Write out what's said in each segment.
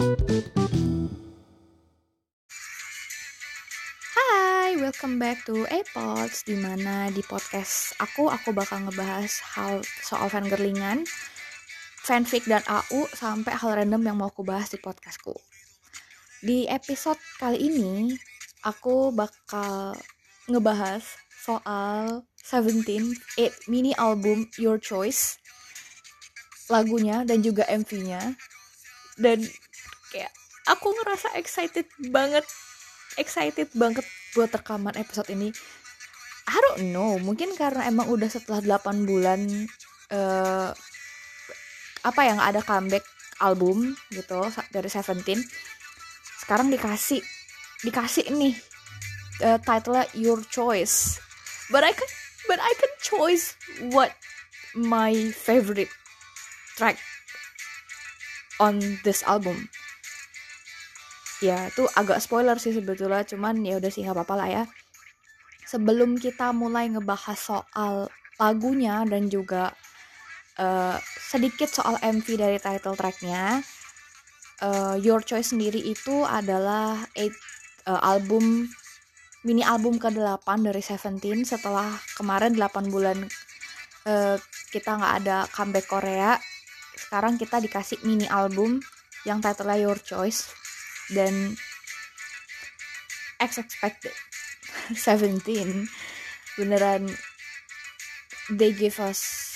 Hai, welcome back to Apods Di mana di podcast aku, aku bakal ngebahas hal soal fangirlingan Fanfic dan AU Sampai hal random yang mau aku bahas di podcastku. Di episode kali ini Aku bakal ngebahas soal Seventeen, 8 mini album Your Choice Lagunya dan juga MV-nya Dan kayak aku ngerasa excited banget excited banget buat rekaman episode ini. I don't know mungkin karena emang udah setelah 8 bulan uh, apa yang ada comeback album gitu dari Seventeen sekarang dikasih dikasih nih uh, title Your Choice. But I can but I can choose what my favorite track on this album ya itu agak spoiler sih sebetulnya cuman ya udah sih nggak apa-apa lah ya. Sebelum kita mulai ngebahas soal lagunya dan juga uh, sedikit soal MV dari title tracknya uh, Your Choice sendiri itu adalah eight, uh, album mini album ke-8 dari Seventeen. Setelah kemarin 8 bulan uh, kita nggak ada comeback Korea sekarang kita dikasih mini album yang titlenya Your Choice dan X expected 17 beneran they give us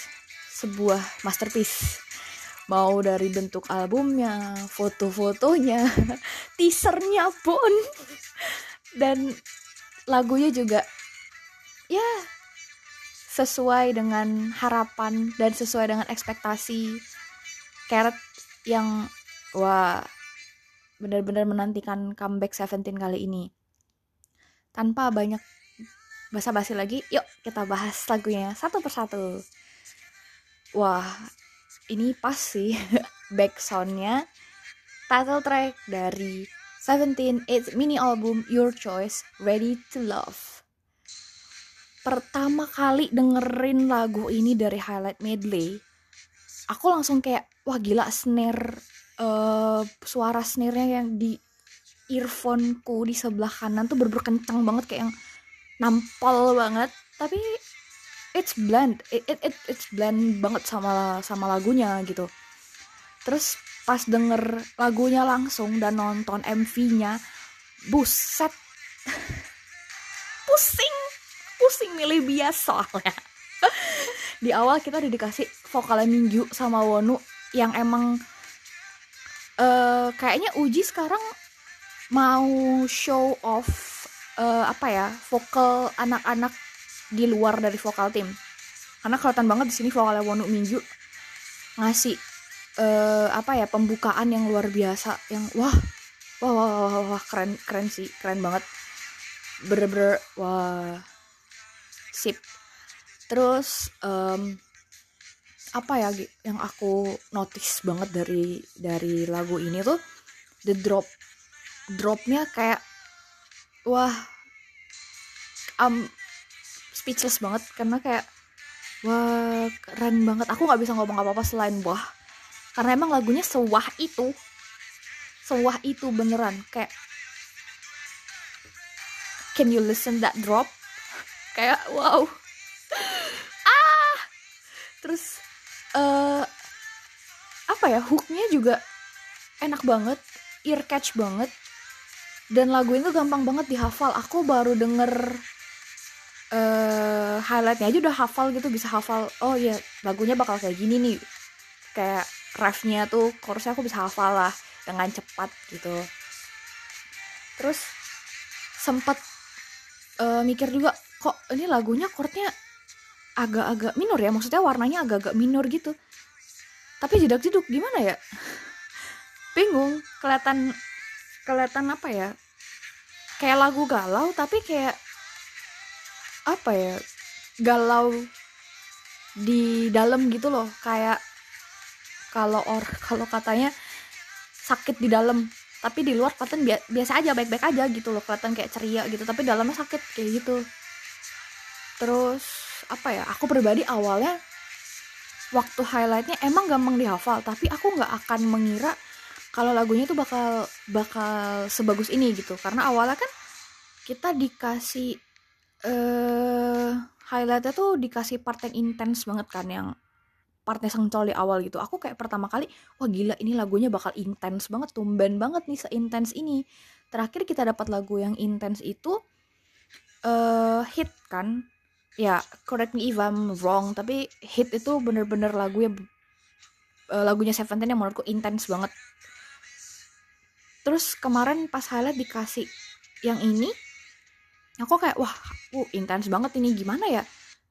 sebuah masterpiece. Mau dari bentuk albumnya foto-fotonya teasernya pun. Dan lagunya juga ya sesuai dengan harapan dan sesuai dengan ekspektasi Carrot yang wah benar-benar menantikan comeback Seventeen kali ini. Tanpa banyak basa-basi lagi, yuk kita bahas lagunya satu persatu. Wah, ini pas sih back soundnya title track dari Seventeen its mini album Your Choice Ready to Love. Pertama kali dengerin lagu ini dari highlight medley, aku langsung kayak wah gila snare uh, suara snare-nya yang di earphone-ku di sebelah kanan tuh bener kencang banget kayak yang nampol banget. Tapi it's blend it, it, it it's blend banget sama sama lagunya gitu. Terus pas denger lagunya langsung dan nonton MV-nya buset. Pusing pusing milih biasa soalnya. Di awal kita udah dikasih vokalnya Minggu sama Wonu yang emang uh, kayaknya Uji sekarang mau show off uh, apa ya vokal anak-anak di luar dari vokal tim. Karena kelihatan banget di sini vokalnya Wonu Minju ngasih uh, apa ya pembukaan yang luar biasa yang wah wah wah wah, wah keren keren sih keren banget. Bener-bener wah sip. Terus um, apa ya yang aku notice banget dari dari lagu ini tuh the drop dropnya kayak wah um speechless banget karena kayak wah keren banget. Aku nggak bisa ngomong apa apa selain wah. Karena emang lagunya sewah itu. Sewah itu beneran. Kayak can you listen that drop? Kayak wow. Ah! Terus uh, apa ya hooknya juga enak banget ear catch banget dan lagu itu gampang banget dihafal. Aku baru denger uh, highlightnya aja udah hafal gitu bisa hafal oh ya lagunya bakal kayak gini nih. Kayak refnya tuh chorusnya aku bisa hafal lah dengan cepat gitu. Terus sempet uh, mikir juga kok ini lagunya chordnya agak-agak minor ya maksudnya warnanya agak-agak minor gitu. Tapi jedak jeduk gimana ya? Bingung kelihatan kelihatan apa ya? Kayak lagu galau tapi kayak apa ya? Galau di dalam gitu loh kayak kalau or kalau katanya sakit di dalam tapi di luar kelihatan biasa aja baik-baik aja gitu loh kelihatan kayak ceria gitu tapi dalamnya sakit kayak gitu. Terus apa ya aku pribadi awalnya waktu highlightnya emang gampang dihafal tapi aku nggak akan mengira kalau lagunya tuh bakal bakal sebagus ini gitu. Karena awalnya kan kita dikasih eh highlightnya tuh dikasih part yang intens banget kan yang partnya sengcol di awal gitu. Aku kayak pertama kali wah gila ini lagunya bakal intens banget tumben banget nih seintens ini. Terakhir kita dapat lagu yang intens itu uh, hit kan ya correct me if I'm wrong tapi hit itu bener-bener lagu yang uh, lagunya Seventeen yang menurutku intens banget. Terus kemarin pas highlight dikasih yang ini aku kayak wah uh intens banget ini gimana ya?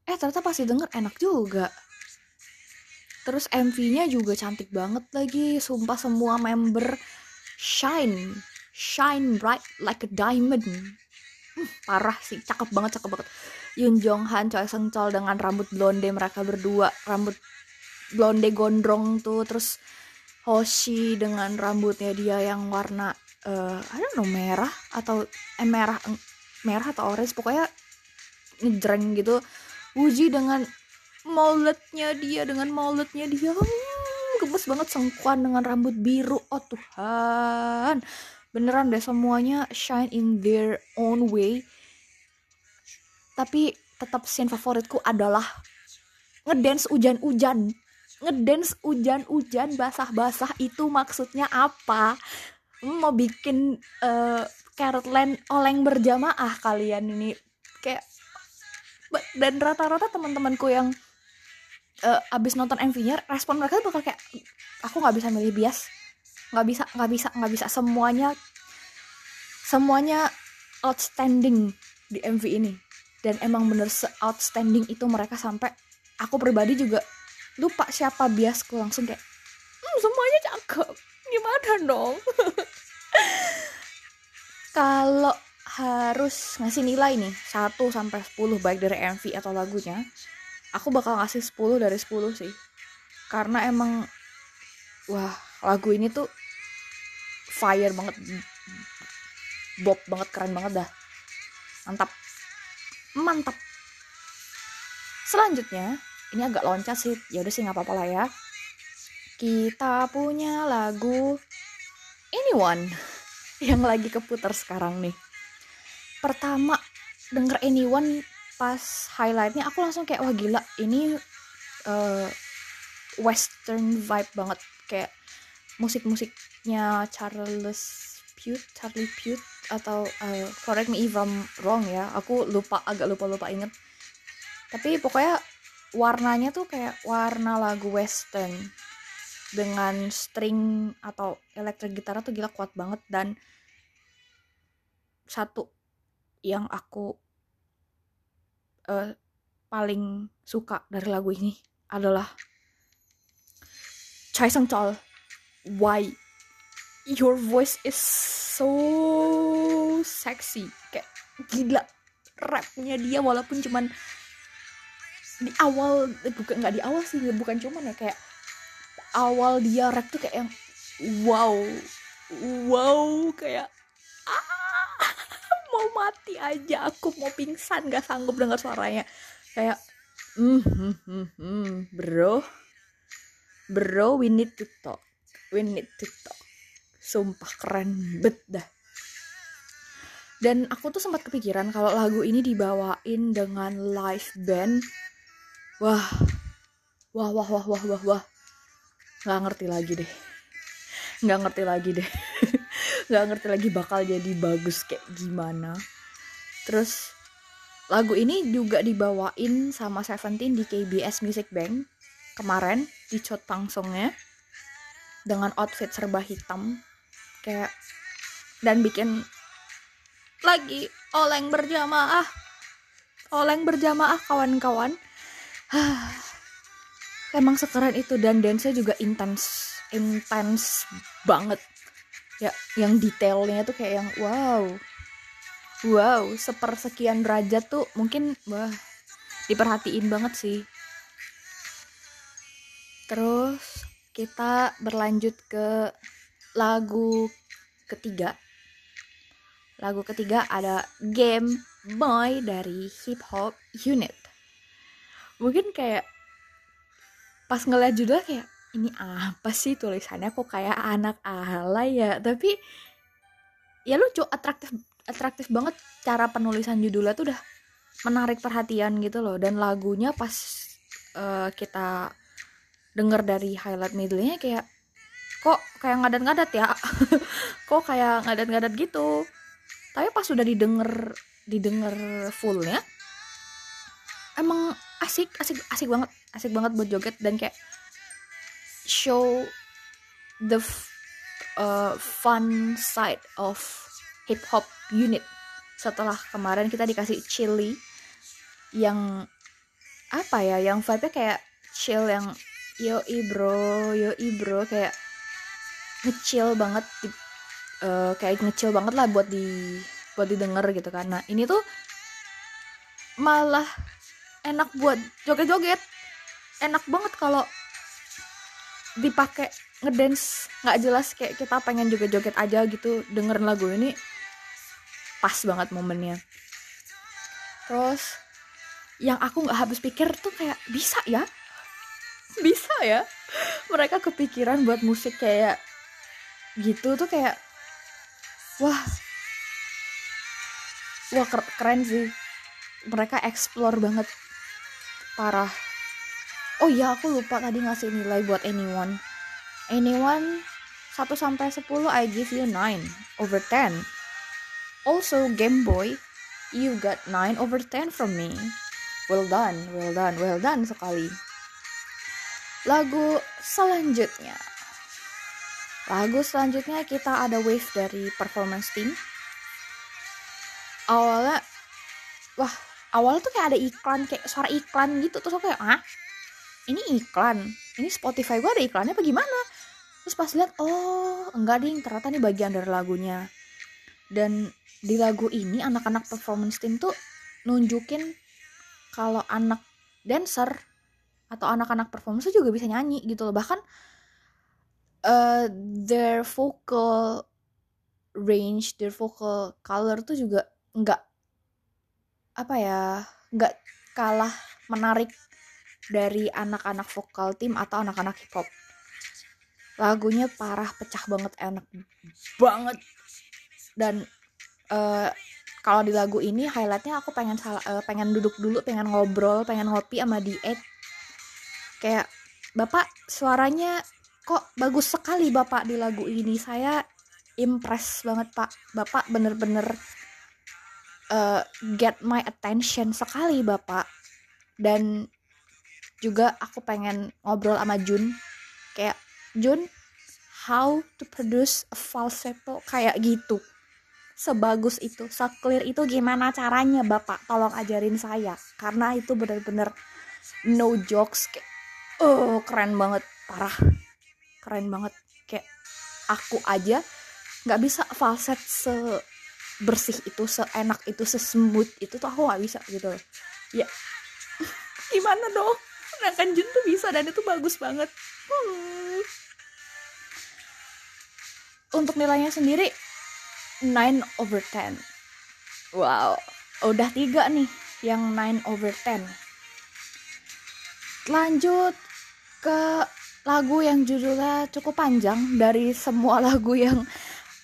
Eh ternyata pasti denger enak juga. Terus MV-nya juga cantik banget lagi sumpah semua member shine shine bright like a diamond. Hmm, parah sih cakep banget cakep banget Yun Jong Han Choi Seng Chol dengan rambut blonde mereka berdua. Rambut blonde gondrong tuh terus Hoshi dengan rambutnya dia yang warna uh, I don't know merah atau eh, merah merah atau orange pokoknya ngejreng gitu. Wuji dengan mulletnya dia dengan mulletnya dia. Hmm, gemes banget sengkuan dengan rambut biru. Oh Tuhan. Beneran deh semuanya shine in their own way tapi tetap scene favoritku adalah ngedance hujan-hujan ngedance hujan-hujan basah-basah itu maksudnya apa? Mau bikin uh, carrot land oleng berjamaah kalian ini. Kayak dan rata-rata teman-temanku yang uh, abis nonton MV-nya respon mereka tuh bakal kayak aku nggak bisa milih bias. Nggak bisa nggak bisa nggak bisa. Semuanya semuanya outstanding di MV ini dan emang bener se outstanding itu mereka sampai aku pribadi juga lupa siapa biasku langsung kayak hmm, semuanya cakep. Gimana dong? Kalau harus ngasih nilai nih 1 sampai 10 baik dari MV atau lagunya aku bakal ngasih 10 dari 10 sih. Karena emang wah lagu ini tuh fire banget bob banget keren banget dah. Mantap mantap selanjutnya ini agak loncat sih. Ya udah sih nggak apa-apa lah ya. Kita punya lagu Anyone yang lagi keputar sekarang nih. Pertama denger Anyone pas highlightnya aku langsung kayak wah gila ini uh, western vibe banget. Kayak musik-musiknya Charles Pute Charlie Pute atau uh, correct me if I'm wrong ya aku lupa agak lupa lupa inget. Tapi pokoknya warnanya tuh kayak warna lagu western dengan string atau elektrik gitar tuh gila kuat banget dan satu yang aku uh, paling suka dari lagu ini adalah Chai Sung Chol why your voice is so sexy. Kayak gila rapnya dia walaupun cuman di awal eh, bukan nggak di awal sih bukan cuman ya kayak awal dia rap tuh kayak yang wow wow kayak mau mati aja aku mau pingsan gak sanggup dengar suaranya. Kayak mm, hmm, hmm, hmm, bro bro we need to talk we need to talk sumpah keren bet dah. Dan aku tuh sempat kepikiran kalau lagu ini dibawain dengan live band. Wah wah wah wah wah wah wah. Nggak ngerti lagi deh. Nggak ngerti lagi deh. Nggak ngerti lagi bakal jadi bagus kayak gimana. Terus lagu ini juga dibawain sama Seventeen di KBS Music Bank kemarin di Chot dengan outfit serba hitam kayak dan bikin lagi oleng berjamaah oleng berjamaah kawan-kawan. Emang sekeren itu dan dance juga intens intens banget. Ya yang detailnya tuh kayak yang wow. Wow sepersekian derajat tuh mungkin wah diperhatiin banget sih. Terus kita berlanjut ke lagu ketiga. Lagu ketiga ada Game Boy dari Hip Hop Unit. Mungkin kayak pas ngeliat judul kayak ini apa sih tulisannya? Kok kayak anak alay ya? Tapi ya lucu atraktif atraktif banget cara penulisan judulnya tuh udah menarik perhatian gitu loh. Dan lagunya pas uh, kita denger dari highlight middle-nya kayak kok kayak ngadat-ngadat ya? Kok kayak ngadat-ngadat gitu? Tapi pas sudah didengar didengar fullnya emang asik asik asik banget asik banget buat joget dan kayak show the uh, fun side of hip hop unit. Setelah kemarin kita dikasih chili yang apa ya? Yang vibe-nya kayak chill yang yo bro yo bro kayak ngecil banget di, uh, kayak ngecil banget lah buat di buat didengar gitu kan. Nah ini tuh malah enak buat joget-joget. Enak banget kalau dipakai ngedance. Nggak jelas kayak kita pengen joget-joget aja gitu dengerin lagu ini pas banget momennya. Terus yang aku nggak habis pikir tuh kayak bisa ya? Bisa ya? Mereka kepikiran buat musik kayak gitu tuh kayak wah wah keren sih mereka explore banget parah oh iya aku lupa tadi ngasih nilai buat anyone anyone 1 sampai 10 I give you 9 over 10 Also, Game Boy, you got 9 over 10 from me. Well done, well done, well done sekali. Lagu selanjutnya. Lagu selanjutnya kita ada wave dari performance team. Awalnya, wah, awalnya tuh kayak ada iklan, kayak suara iklan gitu. Terus aku kayak, ah, ini iklan. Ini Spotify gue ada iklannya apa gimana? Terus pas lihat, oh, enggak ding, ternyata ini bagian dari lagunya. Dan di lagu ini anak-anak performance team tuh nunjukin kalau anak dancer atau anak-anak performance juga bisa nyanyi gitu loh bahkan uh, their vocal range their vocal color tuh juga nggak apa ya nggak kalah menarik dari anak-anak vokal tim atau anak-anak hip hop lagunya parah pecah banget enak banget. Dan uh, kalau di lagu ini highlightnya aku pengen salah uh, pengen duduk dulu pengen ngobrol pengen ngopi sama diet. Kayak bapak suaranya kok bagus sekali bapak di lagu ini. Saya impress banget pak. Bapak bener-bener uh, get my attention sekali bapak. Dan juga aku pengen ngobrol sama Jun. Kayak Jun how to produce a falsetto kayak gitu? Sebagus itu, seclear itu gimana caranya Bapak? Tolong ajarin saya. Karena itu bener-bener no jokes. Kayak oh keren banget, parah. Keren banget kayak aku aja nggak bisa falset se bersih itu, seenak itu, sesmooth itu tuh aku nggak bisa gitu. Ya gimana dong? Sedangkan Jun tuh bisa dan itu bagus banget. Hmm. Untuk nilainya sendiri 9 over 10 wow udah tiga nih yang 9 over 10 lanjut ke lagu yang judulnya cukup panjang. Dari semua lagu yang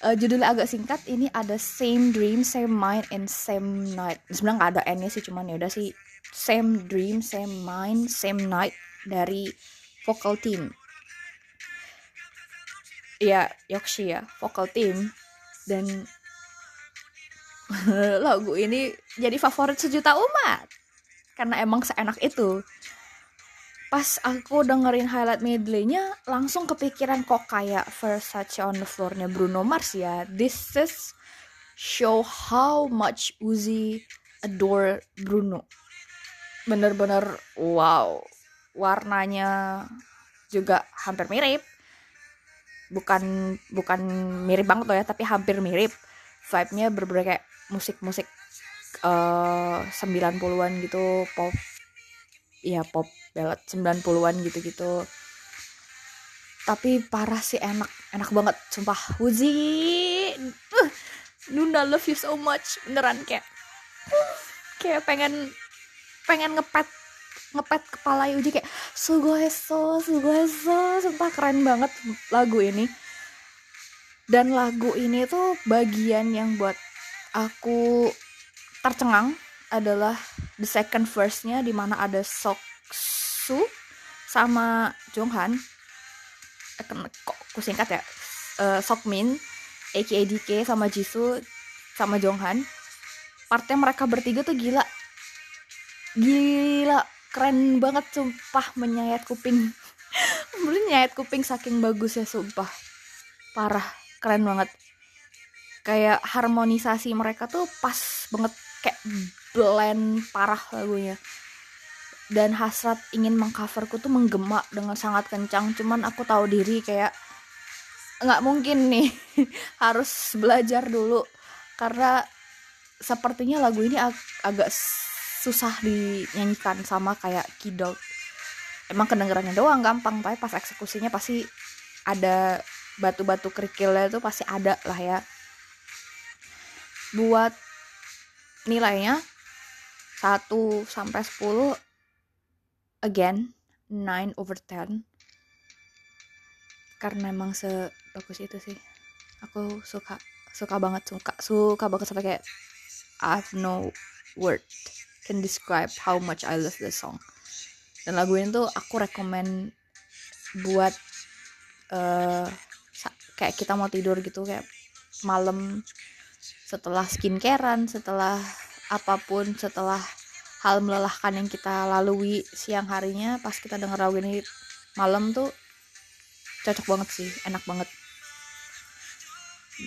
uh, judulnya agak singkat ini ada same dream same mind and same night. Sebenarnya nggak ada n nya sih cuman ya udah sih. Same dream same mind same night dari vocal team. Ya Yoksi ya vocal team. Dan lagu ini jadi favorit sejuta umat. Karena emang seenak itu pas aku dengerin highlight medleynya langsung kepikiran kok kayak Versace on the floornya Bruno Mars ya. This is show how much Uzi adore Bruno. Bener-bener wow. Warnanya juga hampir mirip. Bukan bukan mirip banget loh ya tapi hampir mirip. Vibe-nya berbeda kayak musik-musik uh, 90-an gitu pop ya pop ballad 90-an gitu-gitu. Tapi parah sih enak. Enak banget sumpah. Uzi uh, Nunda love you so much. Beneran kayak kayak pengen pengen ngepet ngepet kepala Yuji kayak sugoeso sugoeso. Sumpah keren banget lagu ini. Dan lagu ini tuh bagian yang buat aku tercengang adalah the second verse-nya di mana ada Soksu sama Jonghan. Eh, kok aku singkat ya? Uh, Sokmin aka DK sama Jisoo sama Jonghan. Partnya mereka bertiga tuh gila. Gila keren banget sumpah menyayat kuping. Belum nyayat kuping saking bagus ya sumpah. Parah keren banget. Kayak harmonisasi mereka tuh pas banget. Kayak blend parah lagunya. Dan hasrat ingin mengcoverku tuh menggema dengan sangat kencang. Cuman aku tahu diri kayak nggak mungkin nih harus belajar dulu. Karena sepertinya lagu ini ag agak susah dinyanyikan sama kayak kidot emang kedengarannya doang gampang. Tapi pas eksekusinya pasti ada batu-batu kerikilnya itu pasti ada lah ya. Buat nilainya 1 sampai 10 again 9 over 10 karena emang sebagus itu sih. Aku suka suka banget suka suka banget sampai kayak I have no word can describe how much I love this song. Dan lagu ini tuh aku rekomend buat uh, kayak kita mau tidur gitu kayak malam setelah skincarean setelah apa pun setelah hal melelahkan yang kita lalui siang harinya pas kita denger lagu ini malam tuh cocok banget sih enak banget.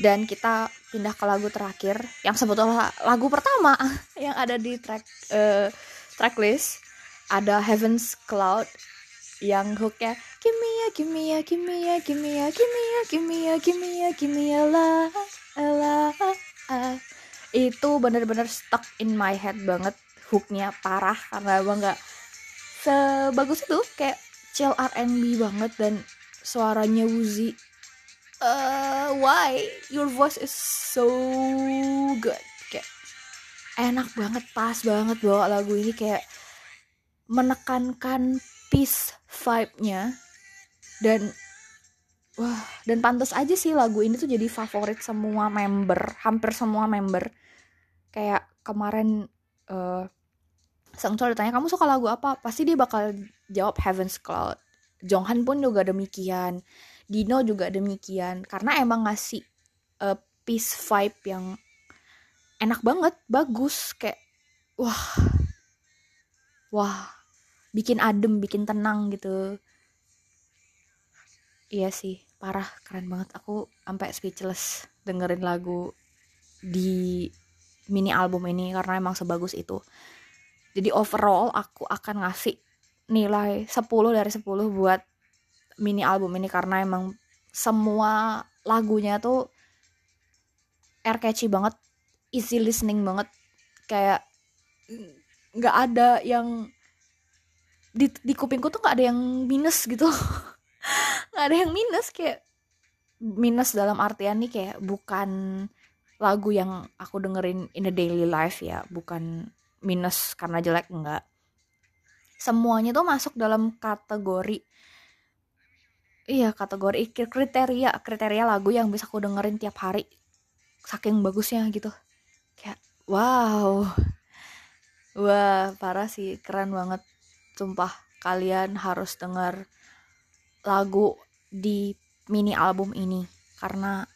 Dan kita pindah ke lagu terakhir yang sebetulnya lagu pertama yang ada di track uh, tracklist. Ada Heaven's Cloud yang hooknya ya ya ya ya gimme ya gimme ya gimme ya gimme ya la la itu bener-bener stuck in my head banget hooknya parah karena emang nggak sebagus itu kayak chill R&B banget dan suaranya Wuzi uh, why? Your voice is so good. Kayak enak banget pas banget bawa lagu ini kayak menekankan peace vibe-nya. Dan wah dan pantas aja sih lagu ini tuh jadi favorit semua member hampir semua member kayak kemarin uh, Sang Chol ditanya kamu suka lagu apa? Pasti dia bakal jawab Heaven's Cloud. Jonghan pun juga demikian. Dino juga demikian. Karena emang ngasih uh, peace vibe yang enak banget bagus kayak wah wah bikin adem bikin tenang gitu. Iya sih parah keren banget. Aku sampai speechless dengerin lagu di mini album ini karena emang sebagus itu. Jadi overall aku akan ngasih nilai 10 dari 10 buat mini album ini karena emang semua lagunya tuh air catchy banget easy listening banget. Kayak nggak ada yang di, di kupingku tuh nggak ada yang minus gitu. Nggak ada yang minus kayak minus dalam artian nih kayak bukan lagu yang aku dengerin in the daily life ya bukan minus karena jelek enggak. Semuanya tuh masuk dalam kategori iya kategori kriteria kriteria lagu yang bisa aku dengerin tiap hari saking bagusnya gitu. Kayak wow. Wah parah sih keren banget. Sumpah kalian harus denger lagu di mini album ini karena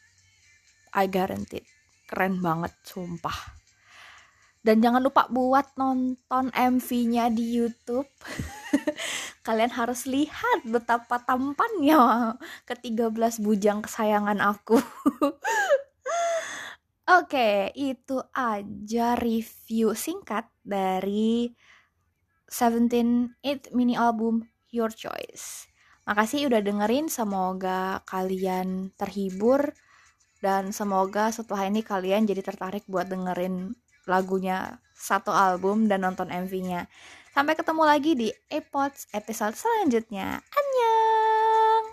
I guarantee keren banget sumpah dan jangan lupa buat nonton MV-nya di YouTube. Kalian harus lihat betapa tampannya ke-13 bujang kesayangan aku. Oke, itu aja review singkat dari Seventeen It mini album Your Choice. Makasih udah dengerin, semoga kalian terhibur dan semoga setelah ini kalian jadi tertarik buat dengerin lagunya satu album dan nonton MV-nya. Sampai ketemu lagi di Epods episode selanjutnya. Annyeong!